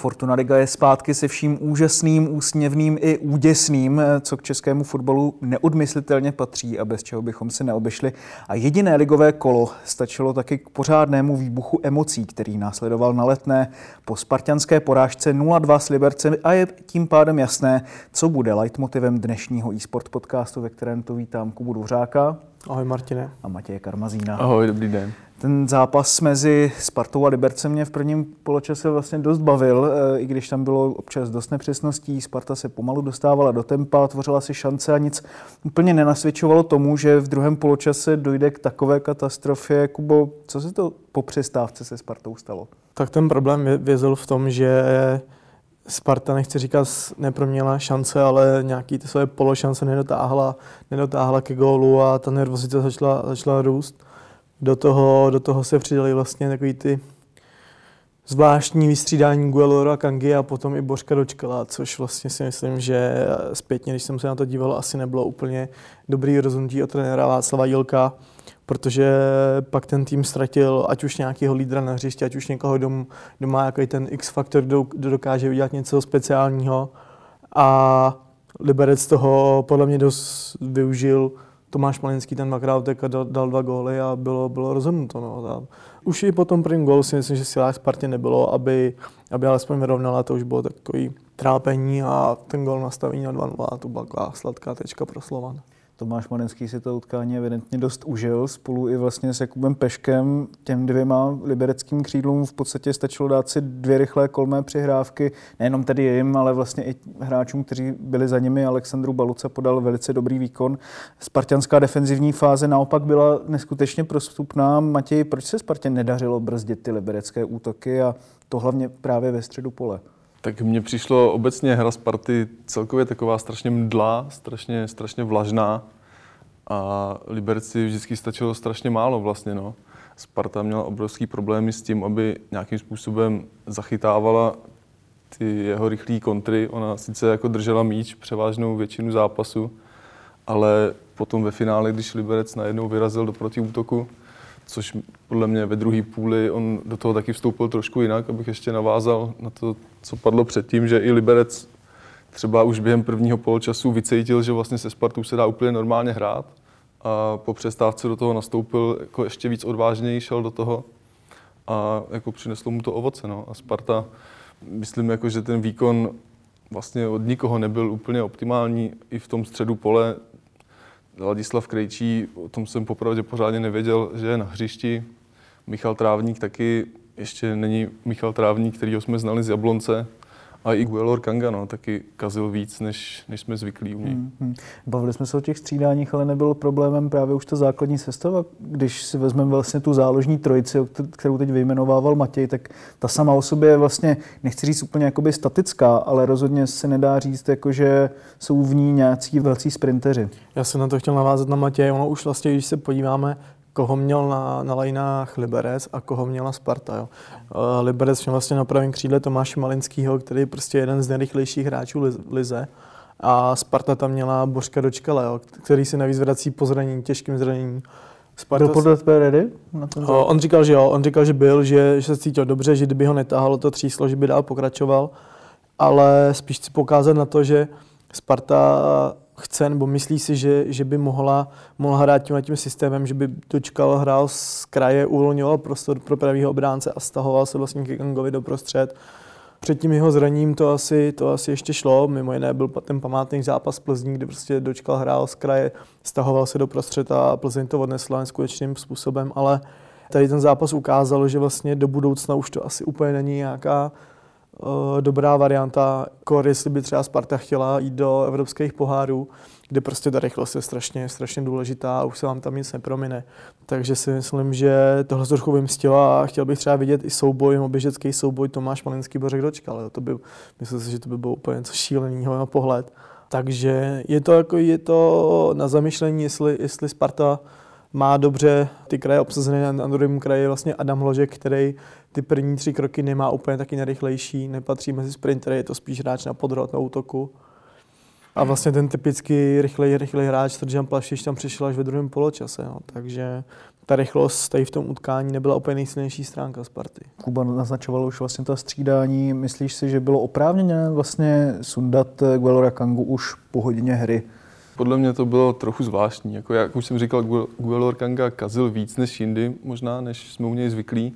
Fortuna Liga je zpátky se vším úžasným, úsměvným i úděsným, co k českému fotbalu neodmyslitelně patří a bez čeho bychom si neobešli. A jediné ligové kolo stačilo taky k pořádnému výbuchu emocí, který následoval na letné po spartianské porážce 0-2 s Libercem a je tím pádem jasné, co bude leitmotivem dnešního e-sport podcastu, ve kterém to vítám Kubu Dvořáka. Ahoj Martine. A Matěje Karmazína. Ahoj, dobrý den. Ten zápas mezi Spartou a Libercem mě v prvním poločase vlastně dost bavil, eh, i když tam bylo občas dost nepřesností. Sparta se pomalu dostávala do tempa, tvořila si šance a nic úplně nenasvědčovalo tomu, že v druhém poločase dojde k takové katastrofě. Kubo, co se to po přestávce se Spartou stalo? Tak ten problém vězil v tom, že Sparta, nechci říkat, neproměla šance, ale nějaký ty své pološance nedotáhla, nedotáhla ke gólu a ta nervozita začala, začala růst do toho, do toho se přidali vlastně takový ty zvláštní vystřídání Guelora, Kangi a potom i Božka dočkala, což vlastně si myslím, že zpětně, když jsem se na to díval, asi nebylo úplně dobrý rozhodnutí od trenéra Václava Jilka, protože pak ten tým ztratil ať už nějakého lídra na hřišti, ať už někoho, kdo, kdo má jako ten X-faktor, kdo, kdo dokáže udělat něco speciálního. A Liberec toho podle mě dost využil Tomáš Malinský ten dvakrát a dal, dal dva góly a bylo, bylo rozhodnuto. No. A už i po tom prvním gólu si myslím, že silách Spartě nebylo, aby, aby alespoň vyrovnala, to už bylo takový trápení a ten gól nastavení na 2-0 a to byla sladká tečka pro Slovan. Tomáš Marenský si to utkání evidentně dost užil spolu i vlastně s Jakubem Peškem. Těm dvěma libereckým křídlům v podstatě stačilo dát si dvě rychlé kolmé přihrávky. Nejenom tedy jim, ale vlastně i hráčům, kteří byli za nimi. Alexandru Baluce podal velice dobrý výkon. Spartianská defenzivní fáze naopak byla neskutečně prostupná. Matěj, proč se Spartě nedařilo brzdit ty liberecké útoky a to hlavně právě ve středu pole? Tak mně přišlo obecně hra Sparty celkově taková strašně mdlá, strašně, strašně vlažná a Liberci vždycky stačilo strašně málo vlastně. No. Sparta měla obrovský problémy s tím, aby nějakým způsobem zachytávala ty jeho rychlé kontry. Ona sice jako držela míč převážnou většinu zápasu, ale potom ve finále, když Liberec najednou vyrazil do protiútoku, což podle mě ve druhé půli on do toho taky vstoupil trošku jinak, abych ještě navázal na to, co padlo předtím, že i Liberec třeba už během prvního poločasu vycítil, že vlastně se Spartou se dá úplně normálně hrát a po přestávce do toho nastoupil jako ještě víc odvážněji, šel do toho a jako přineslo mu to ovoce. No. A Sparta, myslím, jako, že ten výkon vlastně od nikoho nebyl úplně optimální. I v tom středu pole Ladislav Krejčí, o tom jsem popravdě pořádně nevěděl, že je na hřišti. Michal Trávník taky ještě není Michal Trávník, kterýho jsme znali z Jablonce. A i Guelor Kanga no, taky kazil víc, než, než jsme zvyklí u něj. Hmm, Bavili jsme se o těch střídáních, ale nebylo problémem právě už ta základní sestava. Když si vezmeme vlastně tu záložní trojici, kterou teď vyjmenovával Matěj, tak ta sama o sobě je vlastně, nechci říct úplně jakoby statická, ale rozhodně se nedá říct, jako že jsou v ní nějací velcí sprinteři. Já jsem na to chtěl navázat na Matěj. Ono už vlastně, když se podíváme koho měl na, na lajnách Liberec a koho měla Sparta. Jo. Uh, Liberec měl vlastně na pravém křídle Tomáše Malinského, který je prostě jeden z nejrychlejších hráčů Lize. A Sparta tam měla Božka Dočkala, jo, který se navíc vrací po zranění, těžkým zraněním. Sparta Byl podle tebe ready? Na uh, on říkal, že jo, on říkal, že byl, že, že se cítil dobře, že kdyby ho netáhalo to tříslo, že by dál pokračoval, ale spíš chci pokázat na to, že Sparta chce nebo myslí si, že, že by mohla, mohla hrát tím tím systémem, že by dočkal, hrál z kraje, uvolňoval prostor pro pravýho obránce a stahoval se vlastně ke Gangovi do prostřed. Před tím jeho zraním to asi, to asi ještě šlo, mimo jiné byl ten památný zápas Plzní, kdy prostě dočkal, hrál z kraje, stahoval se do prostřed a Plzeň to odnesla neskutečným způsobem, ale tady ten zápas ukázal, že vlastně do budoucna už to asi úplně není nějaká dobrá varianta, kor, jestli by třeba Sparta chtěla jít do evropských pohárů, kde prostě ta rychlost je strašně, strašně důležitá a už se vám tam nic nepromine. Takže si myslím, že tohle trochu vymstilo a chtěl bych třeba vidět i souboj, oběžecký souboj Tomáš Malinský Bořek Dočkal. To by, myslím si, že to by bylo úplně něco šíleného na pohled. Takže je to, jako, je to na zamyšlení, jestli, jestli Sparta má dobře ty kraje obsazené na, druhém kraji vlastně Adam Hložek, který ty první tři kroky nemá úplně taky nejrychlejší, nepatří mezi sprintery, je to spíš hráč na podrod, na útoku. A vlastně ten typický rychlej, rychlej hráč Tržan Plavšič tam přišel až ve druhém poločase. No. Takže ta rychlost tady v tom utkání nebyla úplně nejsilnější stránka Sparty. Kuba naznačoval už vlastně ta střídání. Myslíš si, že bylo oprávněné vlastně sundat Guelora Kangu už po hodině hry? Podle mě to bylo trochu zvláštní. Jako jak už jsem říkal, Guelor Kanga kazil víc než jindy možná, než jsme u něj zvyklí.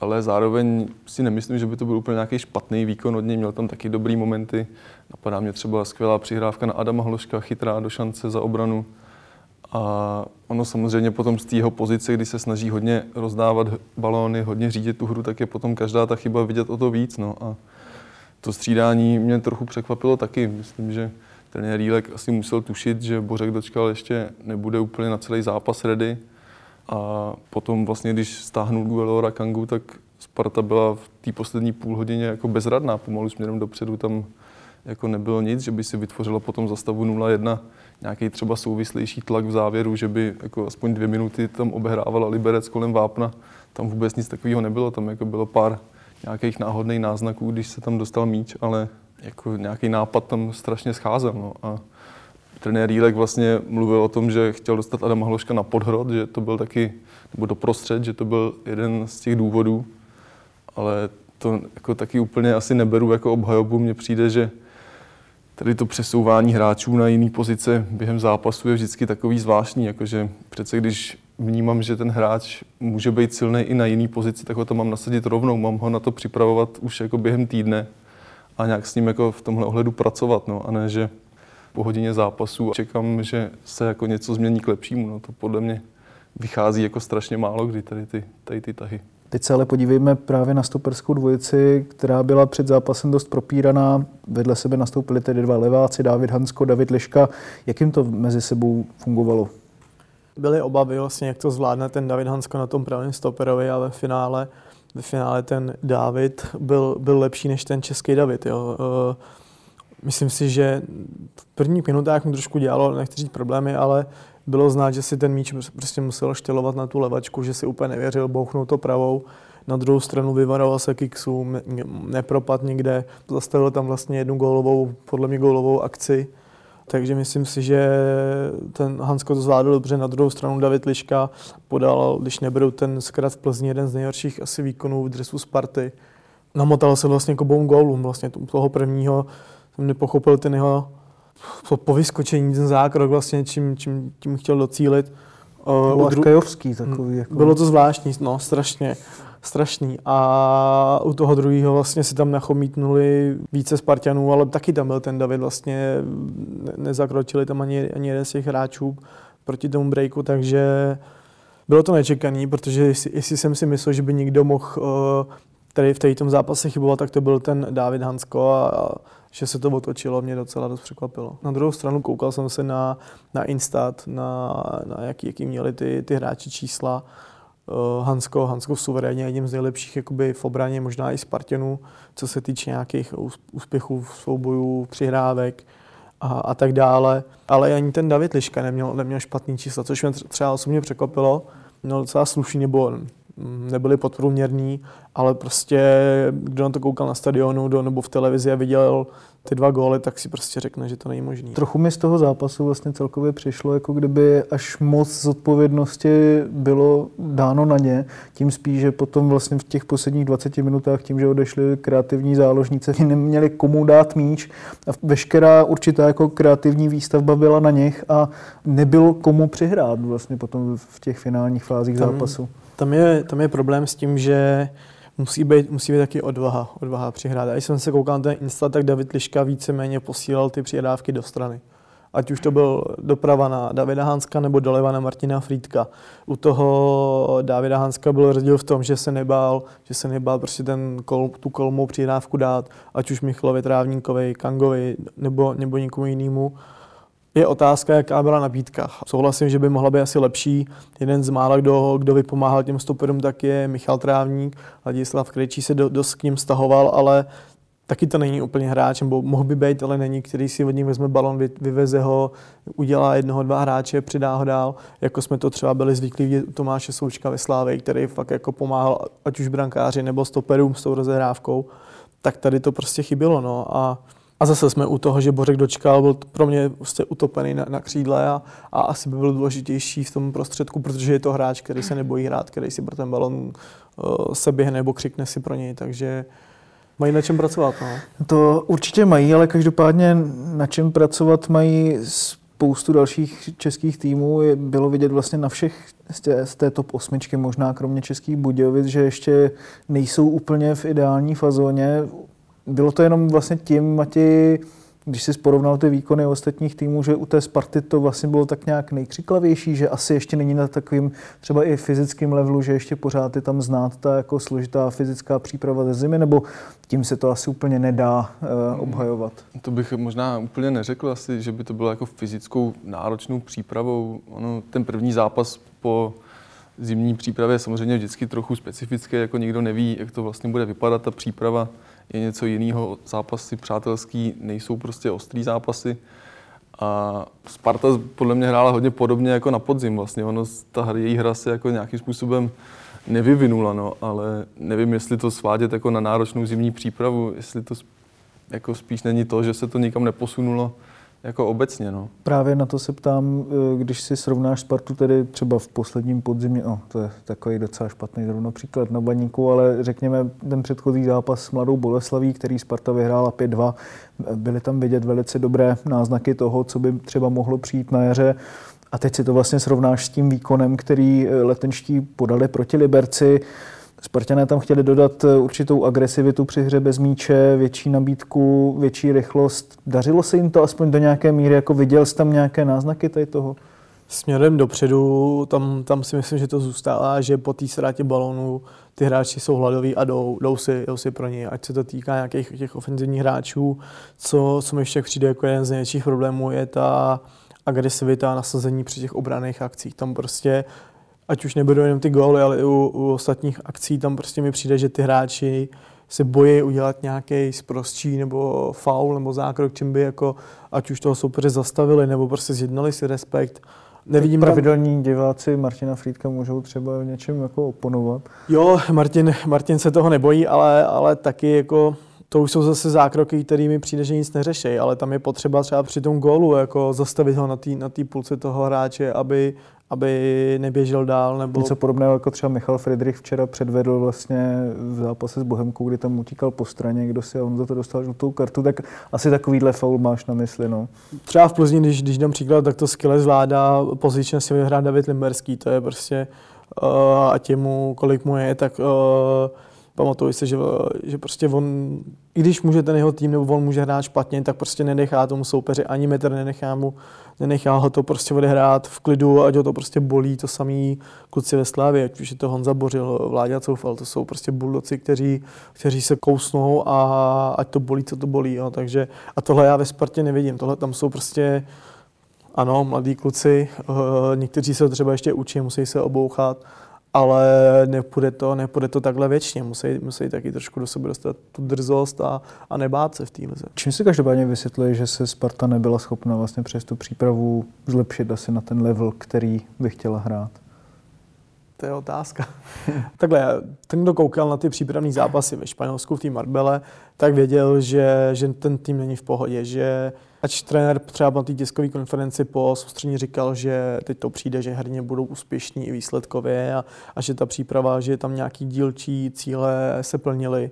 Ale zároveň si nemyslím, že by to byl úplně nějaký špatný výkon od něj. Měl tam taky dobrý momenty. Napadá mě třeba skvělá přihrávka na Adama Hloška, chytrá do šance za obranu. A ono samozřejmě potom z té jeho pozice, kdy se snaží hodně rozdávat balóny, hodně řídit tu hru, tak je potom každá ta chyba vidět o to víc. No. A to střídání mě trochu překvapilo taky. Myslím, že ten Rýlek asi musel tušit, že Bořek dočkal ještě nebude úplně na celý zápas ready. A potom vlastně, když stáhnul Guelora Kangu, tak Sparta byla v té poslední půl hodině jako bezradná, pomalu směrem dopředu. Tam jako nebylo nic, že by si vytvořila potom za stavu 0-1 nějaký třeba souvislejší tlak v závěru, že by jako aspoň dvě minuty tam obehrávala Liberec kolem Vápna. Tam vůbec nic takového nebylo, tam jako bylo pár nějakých náhodných náznaků, když se tam dostal míč, ale jako nějaký nápad tam strašně scházel. No. A trenér Jílek vlastně mluvil o tom, že chtěl dostat Adama Hloška na podhrod, že to byl taky, nebo doprostřed, že to byl jeden z těch důvodů, ale to jako taky úplně asi neberu jako obhajobu. Mně přijde, že tady to přesouvání hráčů na jiné pozice během zápasu je vždycky takový zvláštní, jakože přece když vnímám, že ten hráč může být silný i na jiné pozici, tak ho to mám nasadit rovnou, mám ho na to připravovat už jako během týdne a nějak s ním jako v tomhle ohledu pracovat, no, a ne, že po hodině zápasu čekám, že se jako něco změní k lepšímu, no, to podle mě vychází jako strašně málo kdy tady ty, tady ty tahy. Teď se ale podívejme právě na stoperskou dvojici, která byla před zápasem dost propíraná. Vedle sebe nastoupili tedy dva leváci, David Hansko, David Liška. Jak jim to mezi sebou fungovalo? Byly obavy vlastně, jak to zvládne ten David Hansko na tom pravém stoperovi, ale ve finále, ve finále ten David byl, byl lepší než ten český David. Jo. Eh, myslím si, že v prvních minutách mu trošku dělalo, nechci říct problémy, ale bylo znát, že si ten míč prostě musel štělovat na tu levačku, že si úplně nevěřil, bouchnul to pravou. Na druhou stranu vyvaroval se kiksů, nepropad nikde, zastavil tam vlastně jednu gólovou, podle mě gólovou akci. Takže myslím si, že ten Hansko to zvládl dobře. Na druhou stranu David Liška podal, když neberu ten zkrat v Plzni, jeden z nejhorších asi výkonů v dresu Sparty. Namotal se vlastně k obou gólům. Vlastně toho prvního nepochopil ten jeho po, po vyskočení, ten zákrok vlastně, čím, čím, tím chtěl docílit. Uh, dru... Kajovský takový. Jako... Bylo to zvláštní, no, strašně, strašný. A u toho druhého vlastně si tam nachomítnuli více Spartanů, ale taky tam byl ten David vlastně, ne, nezakročili tam ani, ani jeden z těch hráčů proti tomu breaku, takže bylo to nečekaný, protože jestli, jestli jsem si myslel, že by někdo mohl uh, tady v tom zápase chybovat, tak to byl ten David Hansko a, a že se to otočilo, mě docela dost překvapilo. Na druhou stranu koukal jsem se na, na Instat, na, na jaký, jaký měli ty, ty hráči čísla. Uh, Hansko, Hansko suverénně jedním z nejlepších jakoby v obraně, možná i Spartanů, co se týče nějakých úspěchů v soubojů, přihrávek a, a tak dále. Ale ani ten David Liška neměl, neměl špatný čísla, což mě třeba osobně překvapilo. Měl docela slušný, nebo nebyli podprůměrní, ale prostě kdo na to koukal na stadionu do, nebo v televizi a viděl ty dva góly, tak si prostě řekne, že to není možné. Trochu mi z toho zápasu vlastně celkově přišlo, jako kdyby až moc zodpovědnosti bylo dáno na ně, tím spíš, že potom vlastně v těch posledních 20 minutách tím, že odešli kreativní záložníci, neměli komu dát míč a veškerá určitá jako kreativní výstavba byla na nich a nebylo komu přihrát vlastně potom v těch finálních fázích Tam, zápasu. Tam je, tam je problém s tím, že musí být, musí být taky odvaha, odvaha přihrát. A když jsem se koukal na ten Insta, tak David Liška víceméně posílal ty přihrávky do strany. Ať už to byl doprava na Davida Hanska nebo doleva na Martina Frýdka. U toho Davida Hanska byl rozdíl v tom, že se nebál, že se nebál prostě ten kol, tu kolmou přihrávku dát, ať už Michalovi Trávníkovi, Kangovi nebo, nebo někomu jinému. Je otázka, jaká byla nabídka. Souhlasím, že by mohla být asi lepší. Jeden z mála, kdo, kdo vypomáhal těm stoperům, tak je Michal Trávník. Ladislav Krejčí se do, dost k ním stahoval, ale taky to není úplně hráč, nebo mohl by být, ale není, který si od ní vezme balon, vyveze ho, udělá jednoho, dva hráče, přidá ho dál, jako jsme to třeba byli zvyklí u Tomáše Součka ve Slávě, který fakt jako pomáhal ať už brankáři nebo stoperům s tou rozehrávkou, tak tady to prostě chybělo. No. A, a zase jsme u toho, že Bořek dočkal, byl pro mě prostě utopený na, na křídle a, a asi by byl důležitější v tom prostředku, protože je to hráč, který se nebojí hrát, který si pro ten balon uh, se běhne nebo křikne si pro něj, takže mají na čem pracovat. No. To určitě mají, ale každopádně na čem pracovat mají spoustu dalších českých týmů. Bylo vidět vlastně na všech z té, z té top osmičky, možná kromě českých Budějovic, že ještě nejsou úplně v ideální fazóně. Bylo to jenom vlastně tím, Mati, když si porovnal ty výkony ostatních týmů, že u té Sparty to vlastně bylo tak nějak nejkřiklavější, že asi ještě není na takovým třeba i fyzickým levelu, že ještě pořád je tam znát ta jako složitá fyzická příprava ze zimy, nebo tím se to asi úplně nedá uh, obhajovat? To bych možná úplně neřekl asi, že by to bylo jako fyzickou náročnou přípravou. Ono, ten první zápas po zimní přípravě je samozřejmě vždycky trochu specifické, jako nikdo neví, jak to vlastně bude vypadat ta příprava je něco jiného. Zápasy přátelský nejsou prostě ostrý zápasy. A Sparta podle mě hrála hodně podobně jako na podzim vlastně. Ono, ta její hra se jako nějakým způsobem nevyvinula, no, ale nevím, jestli to svádět jako na náročnou zimní přípravu, jestli to jako spíš není to, že se to nikam neposunulo, jako obecně, no. Právě na to se ptám, eh, když si srovnáš Spartu tedy třeba v posledním podzimě, no, to je takový docela špatný zrovna příklad na baníku, ale řekněme ten předchozí zápas s Mladou Boleslaví, který Sparta vyhrála 5-2, byly tam vidět velice dobré náznaky toho, co by třeba mohlo přijít na jaře. A teď si to vlastně srovnáš s tím výkonem, který eh, letenští podali proti Liberci. Spartané tam chtěli dodat eh, určitou agresivitu při hře bez míče, větší nabídku, větší rychlost. Dařilo se jim to aspoň do nějaké míry? Jako viděl jsi tam nějaké náznaky tady toho? Směrem dopředu, tam, tam si myslím, že to zůstává, že po té ztrátě balónu ty hráči jsou hladoví a jdou, jdou, si, jdou si pro ně. Ať se to týká nějakých těch ofenzivních hráčů, co, co mi ještě přijde jako jeden z největších problémů, je ta agresivita a nasazení při těch obraných akcích. Tam prostě ať už nebudou jenom ty góly, ale i u, u ostatních akcí, tam prostě mi přijde, že ty hráči se bojí udělat nějaký zprostší nebo faul nebo zákrok, čím by jako, ať už toho soupeře zastavili nebo prostě zjednali si respekt. Nevidím pravidelní tam... diváci Martina Frýdka můžou třeba v něčem jako oponovat. Jo, Martin, Martin se toho nebojí, ale, ale taky jako to už jsou zase zákroky, kterými přijde, že nic neřeší, ale tam je potřeba třeba při tom gólu jako zastavit ho na té na půlce toho hráče, aby, aby neběžel dál. Nebo... Něco podobného jako třeba Michal Friedrich včera předvedl vlastně v zápase s Bohemkou, kdy tam utíkal po straně, kdo si a on za to dostal žlutou kartu, tak asi takovýhle faul máš na mysli. No. Třeba v Plzni, když, když dám příklad, tak to skvěle zvládá pozičně si vyhrát David Limberský, to je prostě uh, a těmu, kolik mu je, tak uh, pamatuju si, že, že prostě on, i když může ten jeho tým nebo on může hrát špatně, tak prostě nenechá tomu soupeři ani metr, nenechá, mu, nenechá ho to prostě odehrát v klidu, ať ho to prostě bolí, to samý kluci ve Slávě, ať už je to Honza Bořil, Vláďa Coufal, to jsou prostě buldoci, kteří, kteří se kousnou a ať to bolí, co to bolí. Jo. Takže, a tohle já ve Spartě nevidím, tohle tam jsou prostě ano, mladí kluci, uh, někteří se třeba ještě učí, musí se obouchat, ale nepůjde to, nepůjde to takhle věčně. Musí, musí taky trošku do sebe dostat tu drzost a, a nebát se v té lize. Čím si každopádně vysvětluje, že se Sparta nebyla schopna vlastně přes tu přípravu zlepšit asi na ten level, který by chtěla hrát? To je otázka. Takhle, ten, kdo koukal na ty přípravné zápasy ve Španělsku v té Marbele, tak věděl, že, že ten tým není v pohodě, že Ač trenér třeba na té tiskové konferenci po soustřední říkal, že teď to přijde, že herně budou úspěšní i výsledkově a, a že ta příprava, že tam nějaký dílčí cíle se plnily,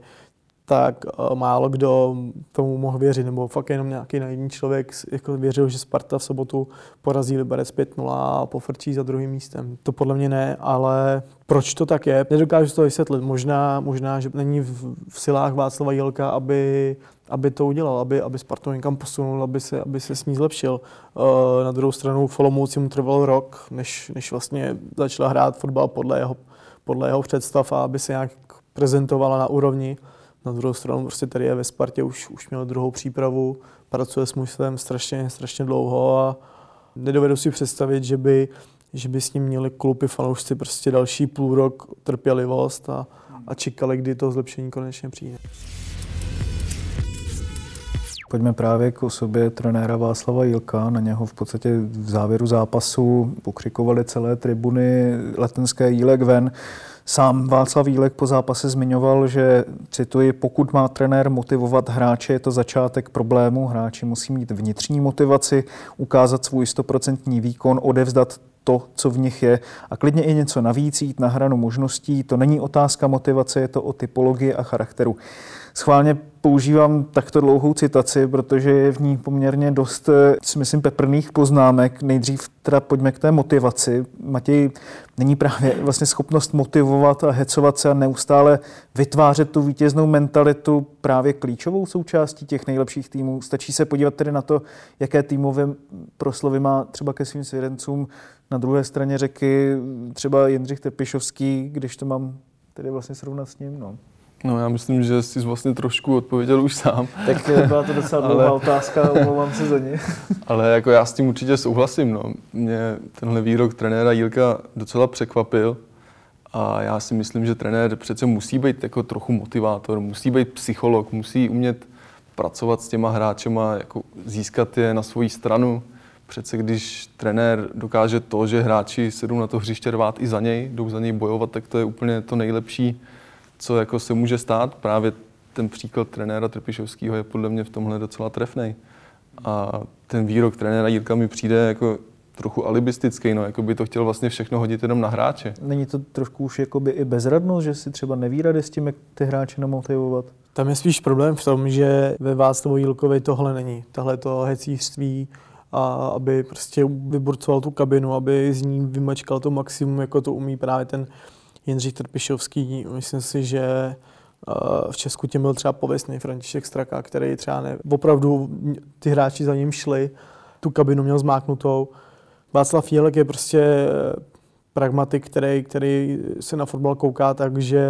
tak uh, málo kdo tomu mohl věřit, nebo fakt jenom nějaký naivní člověk jako věřil, že Sparta v sobotu porazí Liberec 5-0 a pofrčí za druhým místem. To podle mě ne, ale proč to tak je, nedokážu to vysvětlit. Možná, možná že není v, v silách Václava Jelka, aby aby to udělal, aby, aby Spartu někam posunul, aby se, aby se s ní zlepšil. Uh, na druhou stranu v Olomouci mu trval rok, než, než vlastně začala hrát fotbal podle jeho, podle jeho představ a aby se nějak prezentovala na úrovni. Na druhou stranu prostě tady je ve Spartě, už, už měl druhou přípravu, pracuje s mužstvem strašně, strašně dlouho a nedovedu si představit, že by, že by s ním měli kluby fanoušci prostě další půl rok trpělivost a, a čekali, kdy to zlepšení konečně přijde. Pojďme právě k osobě trenéra Václava Jilka. Na něho v podstatě v závěru zápasu pokřikovali celé tribuny letenské Jílek ven. Sám Václav Jílek po zápase zmiňoval, že, cituji, pokud má trenér motivovat hráče, je to začátek problému. Hráči musí mít vnitřní motivaci, ukázat svůj stoprocentní výkon, odevzdat to, co v nich je a klidně i něco navíc, jít na hranu možností. To není otázka motivace, je to o typologii a charakteru. Schválně používám takto dlouhou citaci, protože je v ní poměrně dost, eh, si myslím, peprných poznámek. Nejdřív teda pojďme k té motivaci. Matěj, není právě vlastně schopnost motivovat a hecovat se a neustále vytvářet tu vítěznou mentalitu právě klíčovou součástí těch nejlepších týmů. Stačí se podívat tedy na to, jaké týmové proslovy má třeba ke svým svědencům na druhé straně řeky třeba Jindřich Tepišovský, když to mám tedy vlastně srovnat s ním. No. No já myslím, že jsi vlastně trošku odpověděl už sám. Tak byla to docela dlouhá ale... otázka, omlouvám se za ně. ale jako já s tím určitě souhlasím. No. Mě tenhle výrok trenéra Jílka docela překvapil. A já si myslím, že trenér přece musí být jako trochu motivátor, musí být psycholog, musí umět pracovat s těma hráčema, jako získat je na svoji stranu. Přece když trenér dokáže to, že hráči se jdou na to hřiště rvát i za něj, jdou za něj bojovat, tak to je úplně to nejlepší, co jako se může stát. Právě ten příklad trenéra Trpišovského je podle mě v tomhle docela trefný. A ten výrok trenéra Jirka mi přijde jako trochu alibistický, no, jako by to chtěl vlastně všechno hodit jenom na hráče. Není to trošku už jakoby i bezradnost, že si třeba neví rady s tím, jak ty hráče namotivovat? Tam je spíš problém v tom, že ve Václavu Jílkovi tohle není. Tohle to hecířství, a aby prostě vyburcoval tu kabinu, aby z ní vymačkal to maximum, jako to umí právě ten Jindřich Trpišovský. Myslím si, že eh, v Česku tím byl třeba pověstný František Straka, který třeba ne, opravdu ty hráči za ním šli, tu kabinu měl zmáknutou. Václav Jílek je prostě eh, pragmatik, který, který se na fotbal kouká, takže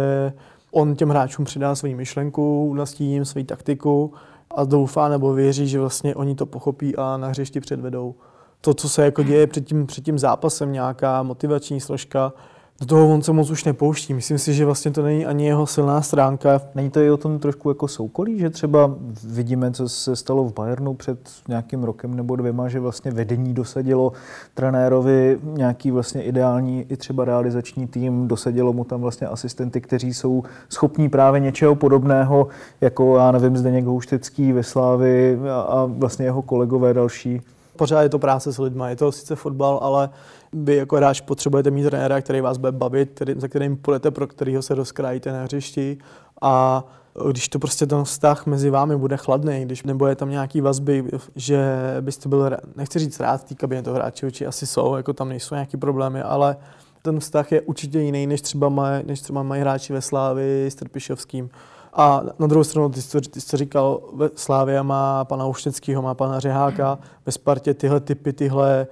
on těm hráčům přidá svoji myšlenku, nastíní jim svoji taktiku a doufá nebo věří, že vlastně oni to pochopí a na hřišti předvedou. To, co se jako děje před tím, před tím zápasem, nějaká motivační složka, do toho on se moc už nepouští. Myslím si, že vlastně to není ani jeho silná stránka. Není to i o tom trošku jako soukolí, že třeba vidíme, co se stalo v Bayernu před nějakým rokem nebo dvěma, že vlastně vedení dosadilo trenérovi nějaký vlastně ideální i třeba realizační tým, dosadilo mu tam vlastně asistenty, kteří jsou schopní právě něčeho podobného, jako já nevím, Zdeněk Houštecký ve Slávi a, a vlastně jeho kolegové další. Pořád je to práce s lidmi, je to sice fotbal, ale vy jako hráč potřebujete mít trenéra, který vás bude bavit, který, za kterým půjdete, pro kterého se rozkrájíte na hřišti a když to prostě ten vztah mezi vámi bude chladný, když nebo je tam nějaký vazby, že byste byl, nechci říct rád v té kabině toho hráče, či asi jsou, jako tam nejsou nějaký problémy, ale ten vztah je určitě jiný, než třeba, maj, než třeba mají hráči ve Slávi s Trpišovským. A na druhou stranu, ty jsi, ty jsi říkal, Slávě má pana Ušteckého, má pana Řeháka, ve Spartě tyhle typy, tyhle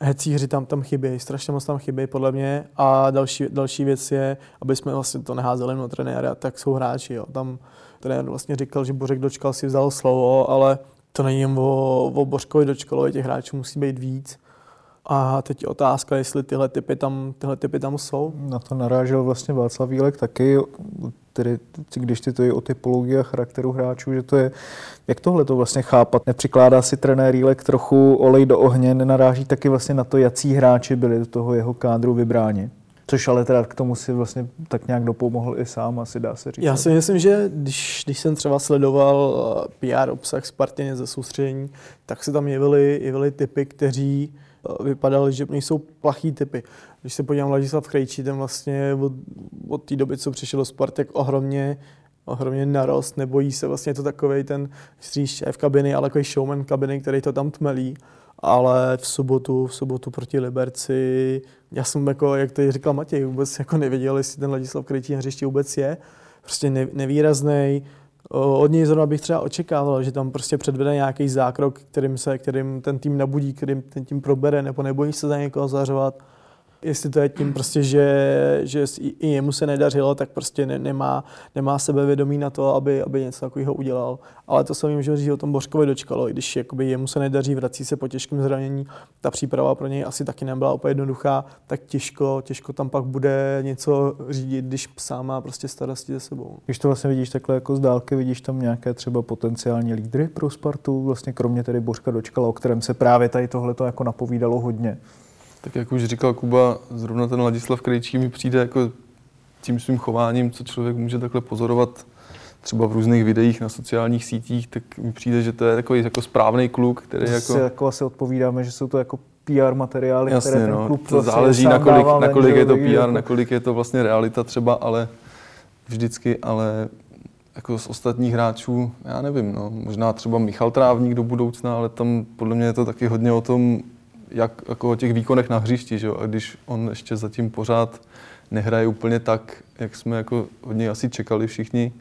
hecíři tam, tam chybějí, strašně moc tam chybějí podle mě. A další, další věc je, aby jsme vlastně to neházeli na trenéra, tak jsou hráči. Jo. Tam trenér vlastně říkal, že Bořek dočkal si vzal slovo, ale to není jen o, o Bořkovi dočkalovi, těch hráčů musí být víc. A teď je otázka, jestli tyhle typy tam, tyhle typy tam jsou. Na to narážel vlastně Václav Vílek taky, tedy, když ty to je o typologii a charakteru hráčů, že to je, jak tohle to vlastně chápat? Nepřikládá si trenér Jílek trochu olej do ohně, nenaráží taky vlastně na to, jací hráči byli do toho jeho kádru vybráni? Což ale teda k tomu si vlastně tak nějak dopomohl i sám, asi dá se říct. Já si myslím, že když, když jsem třeba sledoval eh, PR obsah Spartěně ze soustředění, tak se tam jevily, jevily typy, kteří vypadali, že nejsou plachý typy. Když se podívám Ladislav Krejčí, ten vlastně od, od té doby, co přišel do Spartek, ohromně ohromně narost, nebojí se vlastně to takový ten šéf kabiny, ale takový showman kabiny, který to tam tmelí. Ale v sobotu, v sobotu proti Liberci, já jsem jako, jak to říkal Matěj, vůbec jako nevěděl, jestli ten Ladislav Krytí na hřišti vůbec je. Prostě nevýrazný, od něj zrovna bych třeba očekával, že tam prostě předvede nějaký zákrok, kterým se, kterým ten tým nabudí, kterým ten tým probere, nebo nebojí se za někoho zařovat. Jestli to je tím prostě, že, že i jemu se nedařilo, tak prostě ne, nemá, nemá sebevědomí na to, aby, aby něco takového udělal. Ale to se vím, že říct o tom Bořkovi dočkalo, i když jakoby jemu se nedaří, vrací se po těžkém zranění, ta příprava pro něj asi taky nebyla úplně jednoduchá, tak těžko, těžko tam pak bude něco řídit, když sám má prostě starosti se sebou. Když to vlastně vidíš takhle jako z dálky, vidíš tam nějaké třeba potenciální lídry pro Spartu, vlastně kromě tedy Bořka dočkala, o kterém se právě tady tohle to jako napovídalo hodně. Tak jak už říkal Kuba, zrovna ten Ladislav Krejčí mi přijde jako tím svým chováním, co člověk může takhle pozorovat třeba v různých videích na sociálních sítích, tak mi přijde, že to je takový jako správný kluk, který To jako... si jako asi odpovídáme, že jsou to jako PR materiály, Jasně, které ten no, klub to vlastně záleží, sám na kolik, je to PR, jako- na kolik je to vlastně realita třeba, ale vždycky, ale jako z ostatních hráčů, já nevím, no, možná třeba Michal Trávník do budoucna, ale tam podle mě je to taky hodně o tom, jak jako o těch výkonech na hřišti, že jo? a když on ještě zatím pořád nehraje úplně tak, jak jsme jako od něj asi čekali všichni,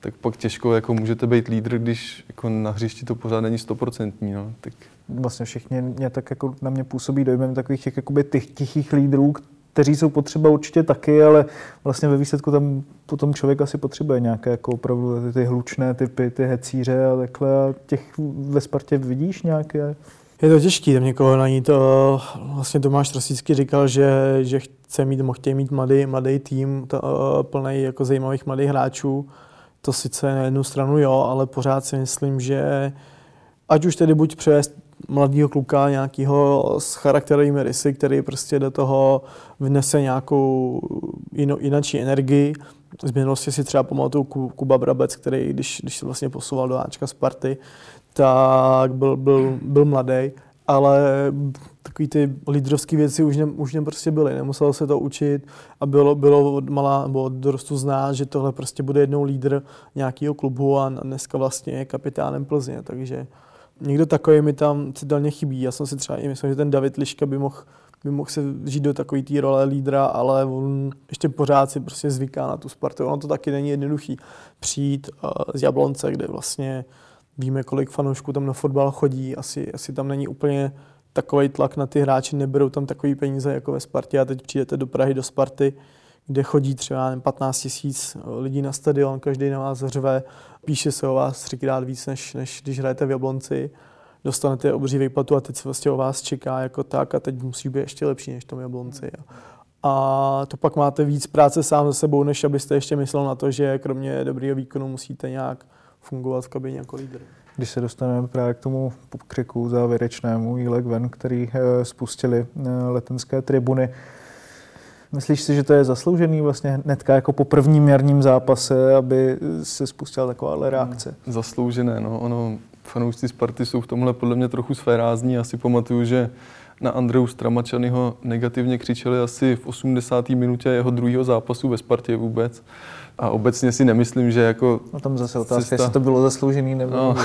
tak pak těžko jako můžete být lídr, když jako na hřišti to pořád není stoprocentní. No. Tak vlastně všichni mě tak jako na mě působí dojmem takových těch jakoby těch tichých lídrů, kteří jsou potřeba určitě taky, ale vlastně ve výsledku tam potom člověk asi potřebuje nějaké jako opravdu ty, ty hlučné typy, ty hecíře a takhle. A těch ve Spartě vidíš nějaké? Je to těžké tam někoho najít. Vlastně Tomáš Trosícky říkal, že, že chce mít, chtějí mít mladý, mladý tým, to, uh, plný jako zajímavých mladých hráčů. To sice na jednu stranu jo, ale pořád si myslím, že ať už tedy buď převést mladého kluka nějakého s charakterovými rysy, který prostě do toho vnese nějakou jinou, jinačí energii. Z minulosti si třeba pamatuju Kuba Brabec, který když, když se vlastně posouval do Ačka Sparty, tak byl, byl, byl mladý, ale takový ty lídrovské věci už, ne, už ne prostě byly. Nemuselo se to učit a bylo, bylo od malá nebo od dorostu znát, že tohle prostě bude jednou lídr nějakého klubu a dneska vlastně je kapitánem Plzně, takže někdo takový mi tam citelně chybí. Já jsem si třeba i myslel, že ten David Liška by mohl by mohl se žít do takové té role lídra, ale on ještě pořád si prostě zvyká na tu Spartu. Ono to taky není jednoduchý přijít uh, z Jablonce, kde vlastně víme, kolik fanoušků tam na fotbal chodí. Asi, asi tam není úplně takový tlak na ty hráči, neberou tam takový peníze jako ve Spartě a teď přijdete do Prahy, do Sparty, kde chodí třeba 15 tisíc lidí na stadion, každý na vás řve, píše se o vás třikrát víc, než, než když hrajete v Jablonci dostanete obří výplatu a teď se vlastně o vás čeká jako tak a teď musí být ještě lepší než v tom Jablonci. A to pak máte víc práce sám se sebou, než abyste ještě myslel na to, že kromě dobrého výkonu musíte nějak fungovat v kabině jako lídr. Když se dostaneme právě k tomu křiku závěrečnému Jílek ven, který spustili letenské tribuny, Myslíš si, že to je zasloužený vlastně hnedka jako po prvním jarním zápase, aby se spustila taková reakce? Zasloužené, no. Ono, fanoušci Sparty jsou v tomhle podle mě trochu svérázní. Já si pamatuju, že na Andreu Stramačanyho negativně křičeli asi v 80. minutě jeho druhého zápasu ve Spartě vůbec. A obecně si nemyslím, že jako... No tam zase otázka, cesta... jestli to bylo zasloužený nebo no,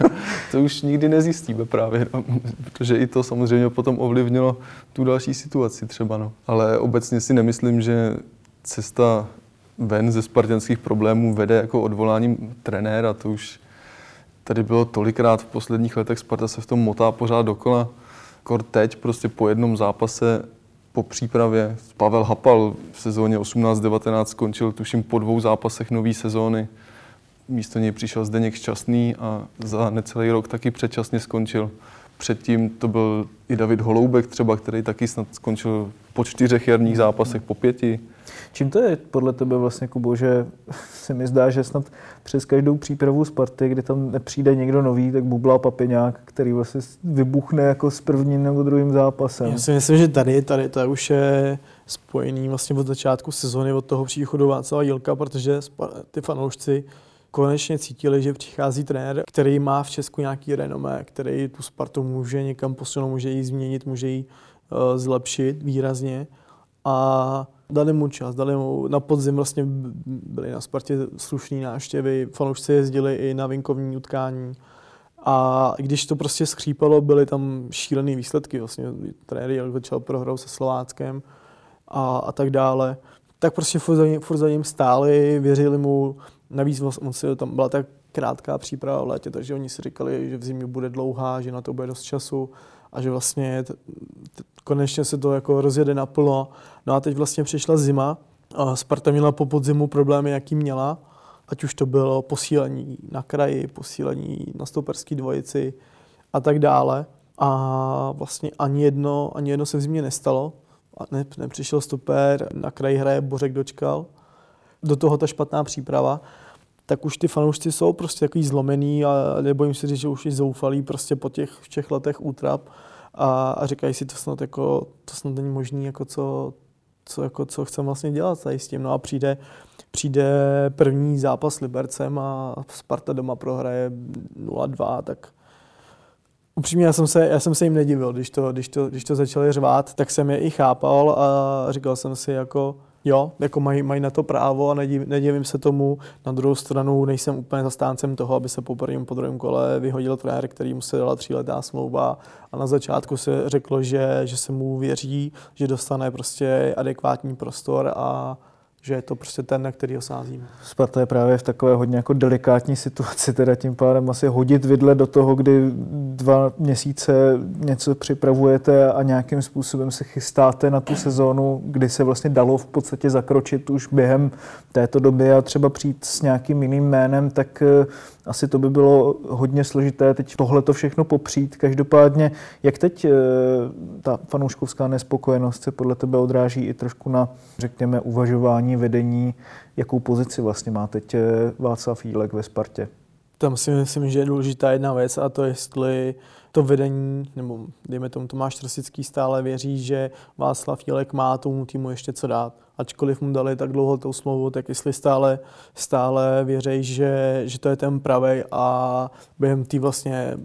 To už nikdy nezjistíme právě, no, protože i to samozřejmě potom ovlivnilo tu další situaci třeba. No. Ale obecně si nemyslím, že cesta ven ze spartianských problémů vede jako odvoláním trenéra. To už tady bylo tolikrát v posledních letech, Sparta se v tom motá pořád dokola. Kor teď prostě po jednom zápase po přípravě. Pavel Hapal v sezóně 18-19 skončil tuším po dvou zápasech nové sezóny. Místo něj přišel Zdeněk Šťastný a za necelý rok taky předčasně skončil. Předtím to byl i David Holoubek třeba, který taky snad skončil po čtyřech jarních zápasech, po pěti. Čím to je podle tebe vlastně, Kubo, že se mi zdá, že snad přes každou přípravu Sparty, kdy tam nepřijde někdo nový, tak bublá papiňák, který vlastně vybuchne jako s prvním nebo druhým zápasem. Já si myslím, že tady, tady to už je spojený vlastně od začátku sezóny, od toho příchodu Václava Jilka, protože ty fanoušci konečně cítili, že přichází trenér, který má v Česku nějaký renomé, který tu Spartu může někam posunout, může ji změnit, může ji uh, zlepšit výrazně. A dali mu čas, dali mu na podzim vlastně byly na Spartě slušné návštěvy, fanoušci jezdili i na vinkovní utkání. A když to prostě skřípalo, byly tam šílené výsledky. Vlastně trenér začal prohrou se Slováckem a, a tak dále. Tak prostě furt za, ním, furt za ním stáli, věřili mu. Navíc vlastně tam byla tak krátká příprava v létě, takže oni si říkali, že v zimě bude dlouhá, že na to bude dost času a že vlastně t- t- konečně se to jako rozjede naplno. No a teď vlastně přišla zima a Sparta měla po podzimu problémy, jaký měla, ať už to bylo posílení na kraji, posílení na stoperský dvojici a tak dále. A vlastně ani jedno, ani jedno se v zimě nestalo. A ne, nepřišel stoper, na kraji hraje Bořek dočkal. Do toho ta špatná příprava tak už ty fanoušci jsou prostě takový zlomený a nebojím si říct, že už i zoufalí prostě po těch všech letech útrap a, a říkají si to snad jako, to snad není možný, jako co, co, jako, co chcem vlastně dělat tady s tím. No a přijde, přijde první zápas s Libercem a Sparta doma prohraje 0-2, tak upřímně já jsem se, já jsem se jim nedivil, když to, když, to, když to začali řvát, tak jsem je i chápal a říkal jsem si jako, jo, jako mají, mají na to právo a nedivím, nedivím se tomu. Na druhou stranu nejsem úplně zastáncem toho, aby se po prvním, po druhém kole vyhodil trenér, který mu se dala tříletá smlouva a na začátku se řeklo, že, že se mu věří, že dostane prostě adekvátní prostor a že je to prostě ten, na který ho sázíme. Sparta je právě v takové hodně jako delikátní situaci, teda tím pádem asi hodit vidle do toho, kdy dva měsíce něco připravujete a nějakým způsobem se chystáte na tu sezónu, kdy se vlastně dalo v podstatě zakročit už během této doby a třeba přijít s nějakým jiným jménem, tak asi to by bylo hodně složité teď tohle to všechno popřít. Každopádně, jak teď eh, ta fanouškovská nespokojenost se podle tebe odráží i trošku na, řekněme, uvažování vedení, jakou pozici vlastně má teď eh, Václav Jílek ve Spartě? Tam si myslím, že je důležitá jedna věc a to jestli to vedení, nebo dejme tomu Tomáš Trosický stále věří, že Václav Jílek má tomu týmu ještě co dát. Ačkoliv mu dali tak dlouho tou smlouvu, tak jestli stále, stále věří, že, že to je ten pravý a během té vlastně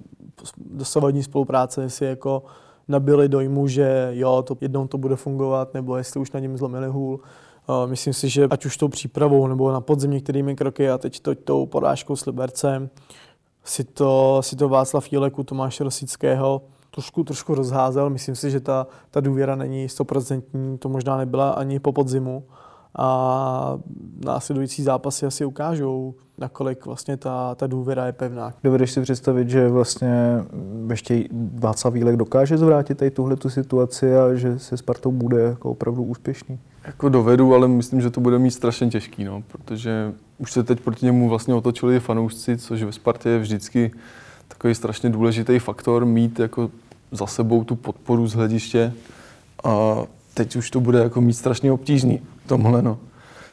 dosavadní spolupráce si jako nabili dojmu, že jo, to jednou to bude fungovat, nebo jestli už na něm zlomili hůl. Myslím si, že ať už tou přípravou nebo na podzim některými kroky a teď to, tou porážkou s Libercem si to, si to Václav Jílek u Tomáše Rosického trošku, trošku rozházel. Myslím si, že ta, ta důvěra není stoprocentní, to možná nebyla ani po podzimu. A následující zápasy asi ukážou, nakolik vlastně ta, ta důvěra je pevná. Dovedeš si představit, že vlastně ještě Václav Vílek dokáže zvrátit tady tuhle tu situaci a že se Spartou bude jako opravdu úspěšný? Jako dovedu, ale myslím, že to bude mít strašně těžký, no, protože už se teď proti němu vlastně otočili fanoušci, což ve Spartě je vždycky takový strašně důležitý faktor, mít jako za sebou tu podporu z hlediště a teď už to bude jako mít strašně obtížný tomhle, no.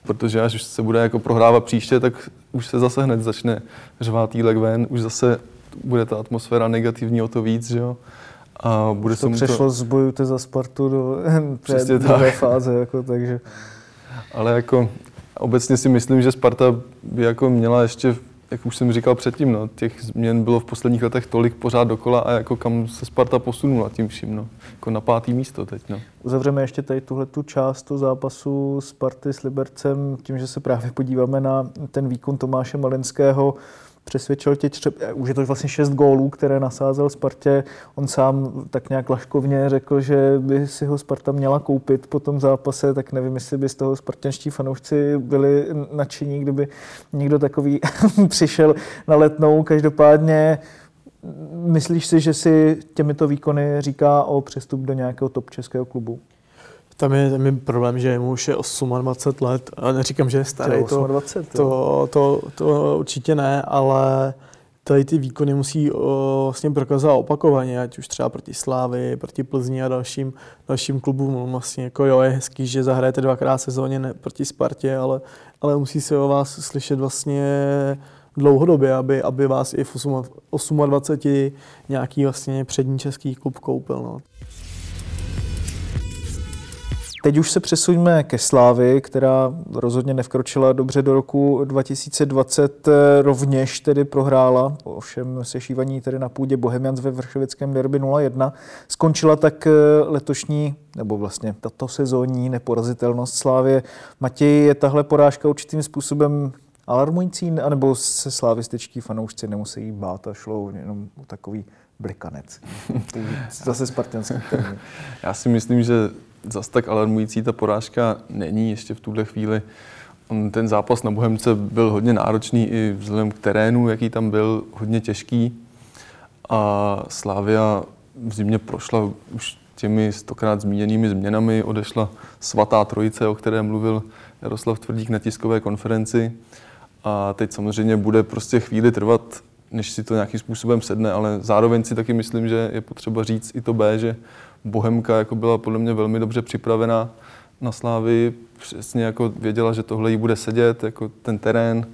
Protože až se bude jako prohrávat příště, tak už se zase hned začne řvát týlek ven, už zase bude ta atmosféra negativní o to víc, že jo. A bude to přešlo to... z bojujte za Spartu do té druhé fáze, jako, takže... Ale jako obecně si myslím, že Sparta by jako měla ještě jak už jsem říkal předtím, no, těch změn bylo v posledních letech tolik pořád dokola a jako kam se Sparta posunula tím vším, no. Jako na pátý místo teď, no. Uzavřeme ještě tady tuhle tu část tu zápasu Sparty s Libercem tím, že se právě podíváme na ten výkon Tomáše Malinského přesvědčil tě, třeba, už je to vlastně šest gólů, které nasázel Spartě. On sám tak nějak laškovně řekl, že by si ho Sparta měla koupit po tom zápase, tak nevím, jestli by z toho spartanští fanoušci byli nadšení, kdyby někdo takový přišel na letnou. Každopádně myslíš si, že si těmito výkony říká o přestup do nějakého top českého klubu? Tam je, tam je problém, že mu už je 28 let. A neříkám, že je starý. To, 28, to, to, to, to, určitě ne, ale tady ty výkony musí o, vlastně prokazovat opakovaně, ať už třeba proti Slávy, proti Plzni a dalším, dalším klubům. Vlastně jako jo, je hezký, že zahrajete dvakrát sezóně ne, proti Spartě, ale, ale musí se o vás slyšet vlastně dlouhodobě, aby, aby vás i v 28 nějaký vlastně přední český klub koupil. No. Teď už se přesuňme ke Slávy, která rozhodně nevkročila dobře do roku 2020, rovněž tedy prohrála, ovšem sešívaní tedy na půdě Bohemians ve Vršovickém derby 0-1. Skončila tak letošní, nebo vlastně tato sezónní neporazitelnost Slávě. Matěj, je tahle porážka určitým způsobem alarmující, anebo se slávističtí fanoušci nemusí bát a šlo jenom o takový blikanec. Zase spartanský termín. Já si myslím, že zas tak alarmující ta porážka není ještě v tuhle chvíli. Ten zápas na Bohemce byl hodně náročný i vzhledem k terénu, jaký tam byl, hodně těžký. A Slávia v zimě prošla už těmi stokrát zmíněnými změnami. Odešla svatá trojice, o které mluvil Jaroslav Tvrdík na tiskové konferenci. A teď samozřejmě bude prostě chvíli trvat, než si to nějakým způsobem sedne, ale zároveň si taky myslím, že je potřeba říct i to B, že Bohemka jako byla podle mě velmi dobře připravená na Slávy, přesně jako věděla, že tohle jí bude sedět, jako ten terén,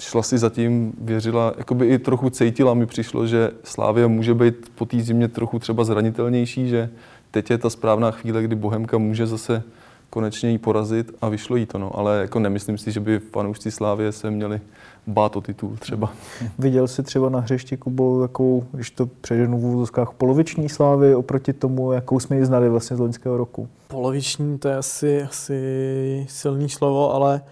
šla si zatím, věřila, jakoby i trochu cítila, mi přišlo, že Slávia může být po té zimě trochu třeba zranitelnější, že teď je ta správná chvíle, kdy Bohemka může zase konečně jí porazit a vyšlo jí to, no. ale jako nemyslím si, že by fanoušci Slávie se měli bát o titul třeba. Viděl jsi třeba na hřišti Kubo takovou, když to přeženu v úzovkách, poloviční slávy oproti tomu, jakou jsme ji znali vlastně z loňského roku? Poloviční to je asi, asi silný slovo, ale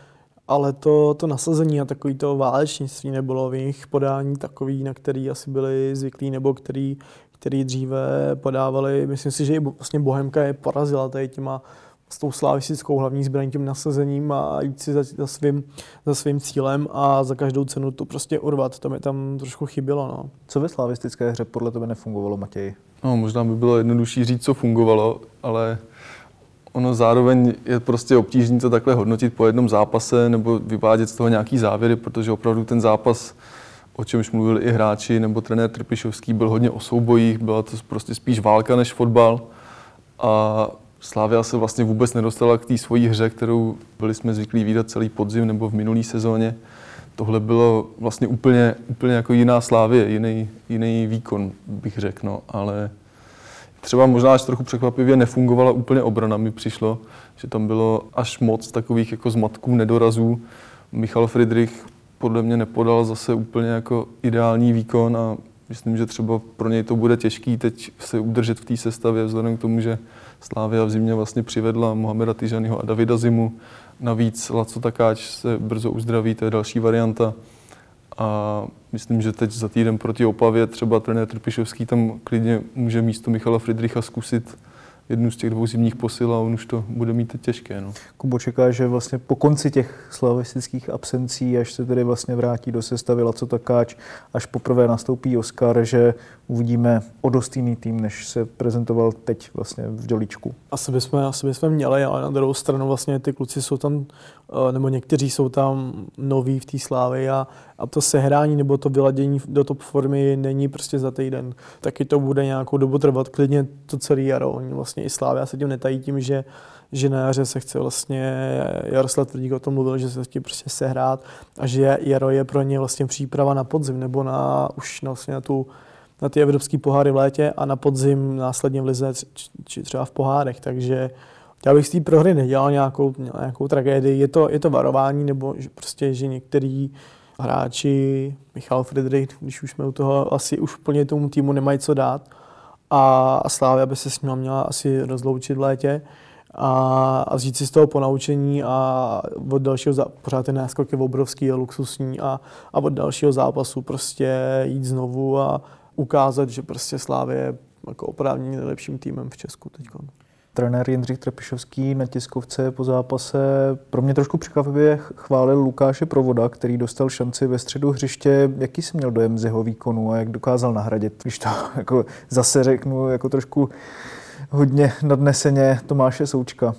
ale to, to nasazení a takový to válečnictví nebylo v jejich podání takový, na který asi byli zvyklí nebo který, který dříve podávali. Myslím si, že i vlastně Bohemka je porazila tady těma s tou slavistickou hlavní zbraní, tím nasazením a jít si za, za, svým, za svým cílem a za každou cenu to prostě urvat. To mi tam trošku chybělo. No. Co ve slavistické hře podle tebe nefungovalo, Matěj? No, možná by bylo jednodušší říct, co fungovalo, ale ono zároveň je prostě obtížné to takhle hodnotit po jednom zápase nebo vyvádět z toho nějaký závěry, protože opravdu ten zápas, o čemž mluvili i hráči nebo trenér Trpišovský, byl hodně o soubojích, byla to prostě spíš válka než fotbal. A Slávia se vlastně vůbec nedostala k té svojí hře, kterou byli jsme zvyklí výdat celý podzim nebo v minulé sezóně. Tohle bylo vlastně úplně, úplně jako jiná Slávie, jiný, jiný výkon, bych řekl, no, ale třeba možná až trochu překvapivě nefungovala úplně obrana, mi přišlo, že tam bylo až moc takových jako zmatků, nedorazů. Michal Friedrich podle mě nepodal zase úplně jako ideální výkon a myslím, že třeba pro něj to bude těžký teď se udržet v té sestavě, vzhledem k tomu, že Slávia v zimě vlastně přivedla Mohameda Tyžanyho a Davida Zimu. Navíc Laco Takáč se brzo uzdraví, to je další varianta. A myslím, že teď za týden proti Opavě třeba trenér Trpišovský tam klidně může místo Michala Friedricha zkusit jednu z těch dvou zimních posil a on už to bude mít teď těžké. No. Kubo čeká, že vlastně po konci těch slavistických absencí, až se tedy vlastně vrátí do sestavy Laco Takáč, až poprvé nastoupí Oscar, že uvidíme o dost jiný tým, než se prezentoval teď vlastně v Dělíčku. Asi bychom, asi bychom měli, ale na druhou stranu vlastně ty kluci jsou tam, nebo někteří jsou tam noví v té slávě a, a to sehrání nebo to vyladění do top formy není prostě za týden. Taky to bude nějakou dobu trvat, klidně to celý jaro. Oni vlastně i Slávia se tím netají tím, že že na jaře se chce vlastně, Jaroslav Tvrdík o tom mluvil, že se chce prostě sehrát a že jaro je pro ně vlastně příprava na podzim nebo na už na, vlastně na tu na ty evropské poháry v létě a na podzim následně v lize či třeba v pohárech, takže já bych z té prohry nedělal nějakou, nějakou tragédii. Je to, je to varování, nebo že prostě, že některý hráči, Michal Friedrich, když už jsme u toho, asi už úplně tomu týmu nemají co dát. A, a Slávia by se s ním měla asi rozloučit v létě a, a vzít si z toho ponaučení a od dalšího, zá, pořád ten náskok je obrovský a luxusní a, a od dalšího zápasu prostě jít znovu a ukázat, že prostě Slávě je jako oprávněně nejlepším týmem v Česku teď. Trenér Jindřich Trpišovský na tiskovce po zápase pro mě trošku překvapivě chválil Lukáše Provoda, který dostal šanci ve středu hřiště. Jaký jsi měl dojem z jeho výkonu a jak dokázal nahradit, když to jako zase řeknu jako trošku hodně nadneseně Tomáše Součka?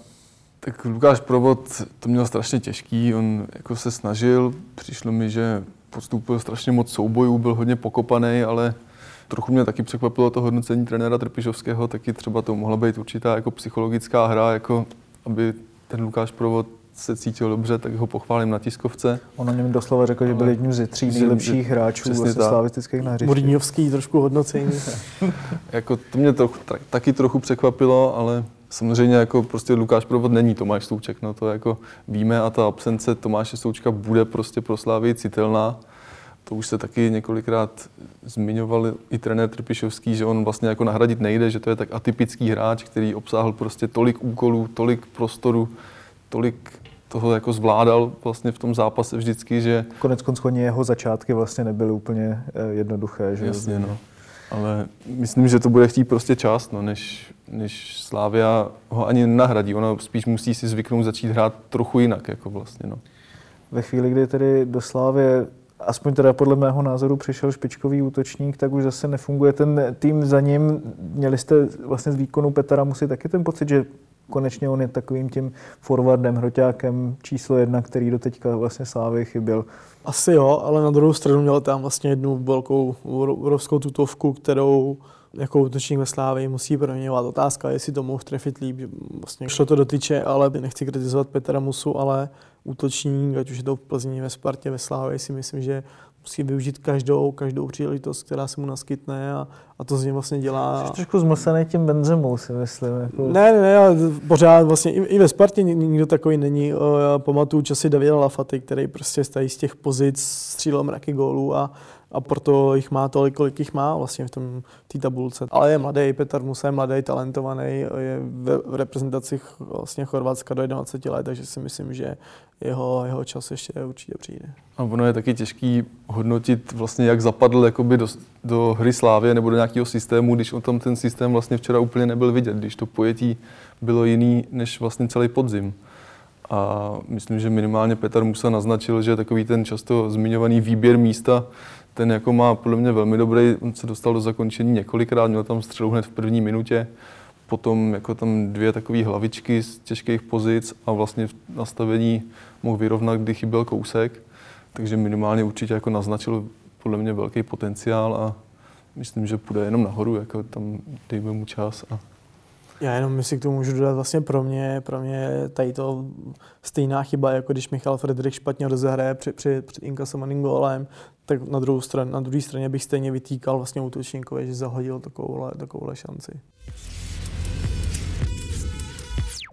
Tak Lukáš Provod to měl strašně těžký, on jako se snažil, přišlo mi, že podstoupil strašně moc soubojů, byl hodně pokopaný, ale trochu mě taky překvapilo to hodnocení trenéra Trpišovského, taky třeba to mohla být určitá jako psychologická hra, jako aby ten Lukáš Provod se cítil dobře, tak ho pochválím na tiskovce. On o něm doslova řekl, že byl jedním ze tří nejlepších hráčů vlastně slavistických na hřišti. Mourinhovský trošku hodnocení. jako to mě trochu, taky trochu překvapilo, ale samozřejmě jako prostě Lukáš Provod není Tomáš Souček, no to jako víme a ta absence Tomáše Součka bude prostě pro Slávy citelná to už se taky několikrát zmiňoval i trenér Trpišovský, že on vlastně jako nahradit nejde, že to je tak atypický hráč, který obsáhl prostě tolik úkolů, tolik prostoru, tolik toho jako zvládal vlastně v tom zápase vždycky, že... Konec konců jeho začátky vlastně nebyly úplně eh, jednoduché, že? Jasně, no. Ale myslím, že to bude chtít prostě čas, no, než, než Slávia ho ani nahradí. Ona spíš musí si zvyknout začít hrát trochu jinak, jako vlastně, no. Ve chvíli, kdy tedy do Slávě aspoň teda podle mého názoru přišel špičkový útočník, tak už zase nefunguje ten tým za ním. Měli jste vlastně z výkonu Petra musí taky ten pocit, že konečně on je takovým tím forwardem, hroťákem číslo jedna, který do teďka vlastně Slávy chyběl. Asi jo, ale na druhou stranu měl tam vlastně jednu velkou obrovskou tutovku, kterou jako útočník ve Slávě musí proměňovat. Otázka, jestli to mohl trefit líp. Vlastně šlo to do tyče, ale nechci kritizovat Petra Musu, ale útočník, ať už je to v Plzni, ve Spartě, ve Slávě, si myslím, že musí využít každou, každou příležitost, která se mu naskytne a, a to z něj vlastně dělá. Jsi trošku zmlsaný tím Benzemou, si myslím. Jako... Ne, ne, ne, pořád vlastně i, i ve Spartě nikdo takový není. Já pamatuju časy Davida Lafaty, který prostě stají z těch pozic, střílel mraky gólů a, a proto jich má tolik, kolik jich má vlastně v tom té tabulce. Ale je mladý, Petr Musa je mladý, talentovaný, je v reprezentaci vlastně Chorvatska do 21 let, takže si myslím, že jeho, jeho čas ještě určitě přijde. A ono je taky těžký hodnotit vlastně, jak zapadl do, do hry Slávě nebo do nějakého systému, když on tam ten systém vlastně včera úplně nebyl vidět, když to pojetí bylo jiný než vlastně celý podzim. A myslím, že minimálně Petr Musa naznačil, že takový ten často zmiňovaný výběr místa ten jako má podle mě velmi dobrý, on se dostal do zakončení několikrát, měl tam střelu hned v první minutě, potom jako tam dvě takové hlavičky z těžkých pozic a vlastně v nastavení mohl vyrovnat, kdy chyběl kousek, takže minimálně určitě jako naznačil podle mě velký potenciál a myslím, že půjde jenom nahoru, jako tam dejme mu čas a já jenom si k tomu můžu dodat, vlastně pro mě, pro mě tady to stejná chyba, jako když Michal Frederik špatně rozehraje před, před, před inkasovaným gólem, tak na, druhou stran, na druhé straně bych stejně vytýkal vlastně útočníkovi, že zahodil takovouhle, takovouhle šanci.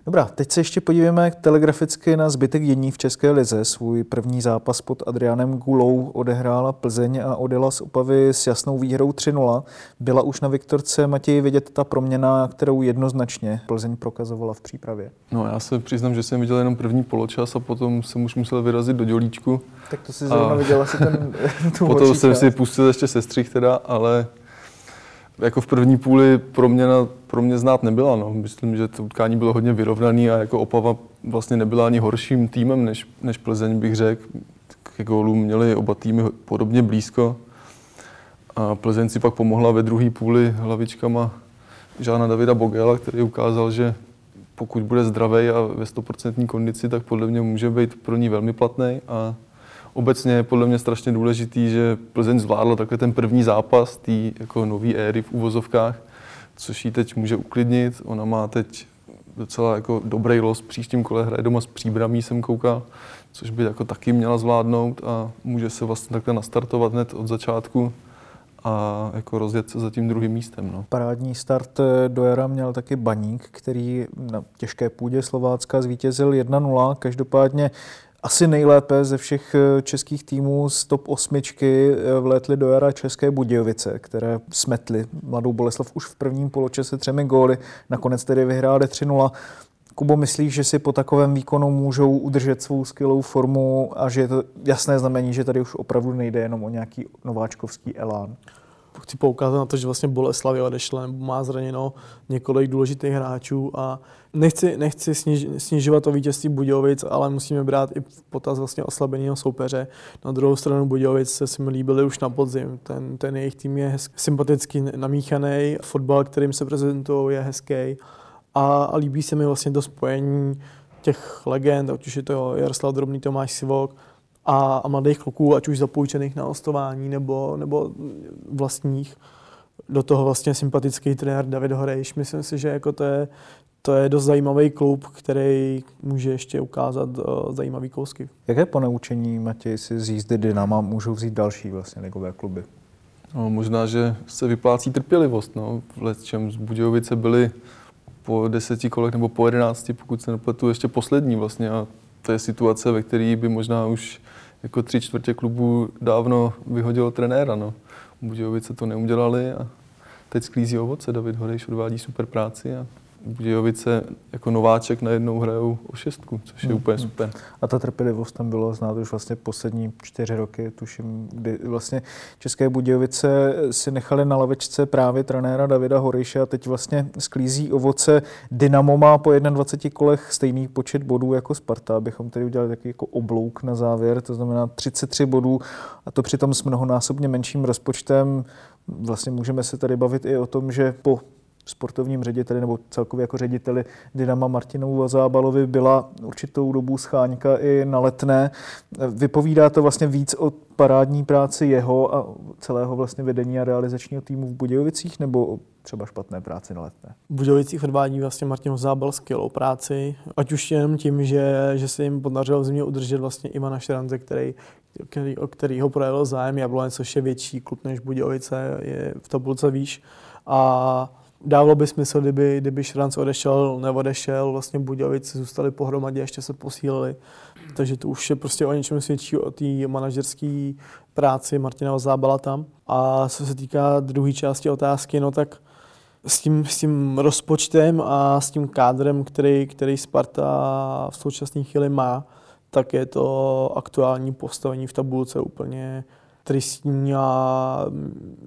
Dobrá, teď se ještě podíváme telegraficky na zbytek dění v České lize. Svůj první zápas pod Adrianem Gulou odehrála Plzeň a odjela z Opavy s jasnou výhrou 3-0. Byla už na Viktorce Matěji vidět ta proměna, kterou jednoznačně Plzeň prokazovala v přípravě? No já se přiznám, že jsem viděl jenom první poločas a potom jsem už musel vyrazit do Dělíčku. Tak to si zrovna a... viděl asi ten Potom jsem si pustil ještě sestřih teda, ale jako v první půli pro mě, pro mě znát nebyla. No. Myslím, že to utkání bylo hodně vyrovnaný a jako Opava vlastně nebyla ani horším týmem než, než Plzeň, bych řekl. Ke gólům měli oba týmy podobně blízko. A Plzeň si pak pomohla ve druhé půli hlavičkama Žána Davida Bogela, který ukázal, že pokud bude zdravý a ve 100% kondici, tak podle mě může být pro ní velmi platný. A obecně je podle mě strašně důležitý, že Plzeň zvládla takhle ten první zápas té jako nové éry v uvozovkách, což ji teď může uklidnit. Ona má teď docela jako dobrý los, příštím kole hraje doma s příbramí, jsem koukal, což by jako taky měla zvládnout a může se vlastně takhle nastartovat hned od začátku a jako rozjet se za tím druhým místem. No. Parádní start eh, do jara měl taky Baník, který na těžké půdě Slovácka zvítězil 1-0. Každopádně asi nejlépe ze všech eh, českých týmů z top osmičky eh, vlétly do jara České Budějovice, které smetly Mladou Boleslav už v prvním poločase třemi góly, nakonec tedy vyhráli 3-0. Kubo, myslíš, že si po takovém výkonu můžou udržet svou skvělou formu a že je to jasné znamení, že tady už opravdu nejde jenom o nějaký nováčkovský elán? Chci poukázat na to, že vlastně Boleslavě odešla nebo má zraněno několik důležitých hráčů a nechci, nechci sniž, snižovat to vítězství Budějovic, ale musíme brát i v potaz vlastně oslabeného soupeře. Na druhou stranu Budějovic se si mi líbili už na podzim. Ten, ten jejich tým je hezky, sympaticky namíchaný, fotbal, kterým se prezentují, je hezký a, a líbí se mi vlastně to spojení těch legend, ať už je to Jaroslav Drobný, Tomáš Sivok, a, a mladých kluků, ať už zapůjčených na ostování nebo, nebo vlastních. Do toho vlastně sympatický trenér David Horejš. Myslím si, že jako to je, to je dost zajímavý klub, který může ještě ukázat uh, zajímavý kousky. Jaké ponaučení, Matěj, si z jízdy Dynama můžou vzít další vlastně ligové kluby? No, možná, že se vyplácí trpělivost. No. V čem z Budějovice byli po deseti kolech nebo po jedenácti, pokud se nepletu, ještě poslední vlastně. A to je situace, ve které by možná už jako tři čtvrtě klubu dávno vyhodilo trenéra. No. Budějovice to neudělali a teď sklízí ovoce. David Horejš odvádí super práci a Budějovice jako nováček najednou hrajou o šestku, což je úplně super. A ta trpělivost tam bylo znát už vlastně poslední čtyři roky, tuším, kdy vlastně České Budějovice si nechali na lavečce právě trenéra Davida Horejše a teď vlastně sklízí ovoce. Dynamo má po 21 kolech stejný počet bodů jako Sparta, abychom tedy udělali takový jako oblouk na závěr, to znamená 33 bodů a to přitom s mnohonásobně menším rozpočtem. Vlastně můžeme se tady bavit i o tom, že po sportovním řediteli nebo celkově jako řediteli Dynama Martinovu Zábalovi byla určitou dobu scháňka i na letné. Vypovídá to vlastně víc o parádní práci jeho a celého vlastně vedení a realizačního týmu v Budějovicích nebo o třeba špatné práci na letné? V Budějovicích odvádí vlastně Martin Zábal skvělou práci, ať už jenom tím, že, že se jim podařilo v zimě udržet vlastně Ivana Šranze, který, který, o kterýho projevil zájem Jablonec, což je větší klub než Budějovice, je v tabulce výš. A Dávalo by smysl, kdyby, kdyby Šranc odešel, neodešel, vlastně Budějovice zůstali pohromadě, ještě se posílili. Takže to už je prostě o něčem svědčí o té manažerské práci Martina Zábala tam. A co se týká druhé části otázky, no tak s tím, s tím rozpočtem a s tím kádrem, který, který Sparta v současné chvíli má, tak je to aktuální postavení v tabulce úplně tristní a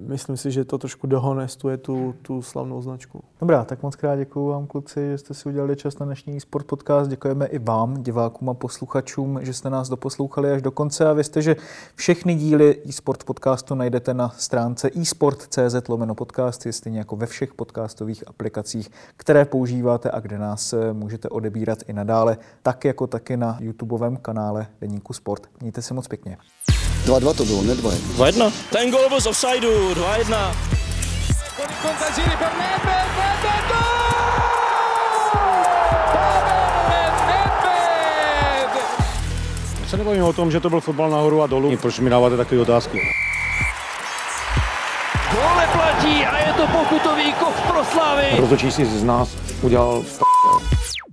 myslím si, že to trošku dehonestuje tu, tu slavnou značku. Dobrá, tak moc krát děkuji vám kluci, že jste si udělali čas na dnešní Sport Podcast. Děkujeme i vám, divákům a posluchačům, že jste nás doposlouchali až do konce a vězte, že všechny díly eSport Podcastu najdete na stránce eSport.cz lomeno podcasty, stejně jako ve všech podcastových aplikacích, které používáte a kde nás eh, můžete odebírat i nadále, tak jako taky na YouTubeovém kanále Deníku Sport. Mějte se moc pěkně. 2-2 to bylo, ne 2 2-1. Ten gol byl z offsideu, 2-1. Con il contagiri per Nedved, Nedved, gol! Pavel Nedved! Se nebavíme o tom, že to byl fotbal nahoru a dolů. Proč mi dáváte takové otázky? Gole platí a je to pokutový kov pro Slavy. Rozhodčí si z nás udělal